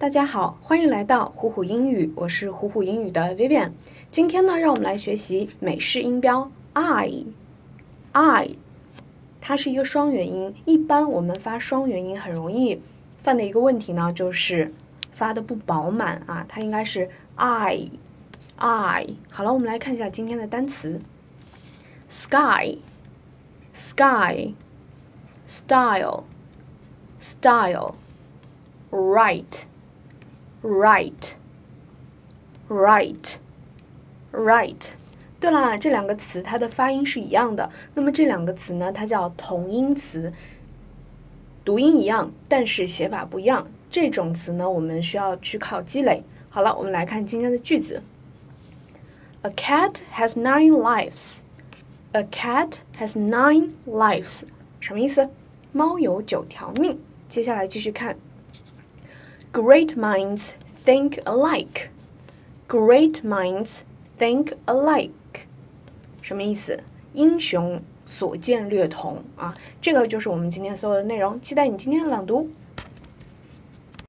大家好，欢迎来到虎虎英语，我是虎虎英语的 Vivian。今天呢，让我们来学习美式音标 i，i，它是一个双元音。一般我们发双元音很容易犯的一个问题呢，就是发的不饱满啊，它应该是 i，i。好了，我们来看一下今天的单词。Sky sky style style right right, right right.。对了，这两个词它的发音是一样的。那么这两个词呢，它叫同音词，读音一样，但是写法不一样。这种词呢，我们需要去靠积累。好了，我们来看今天的句子。A cat has nine lives. A cat has nine lives. 什么意思？猫有九条命。接下来继续看。Great minds think alike. Great minds think alike. 什么意思？英雄所见略同啊！这个就是我们今天所有的内容。期待你今天的朗读。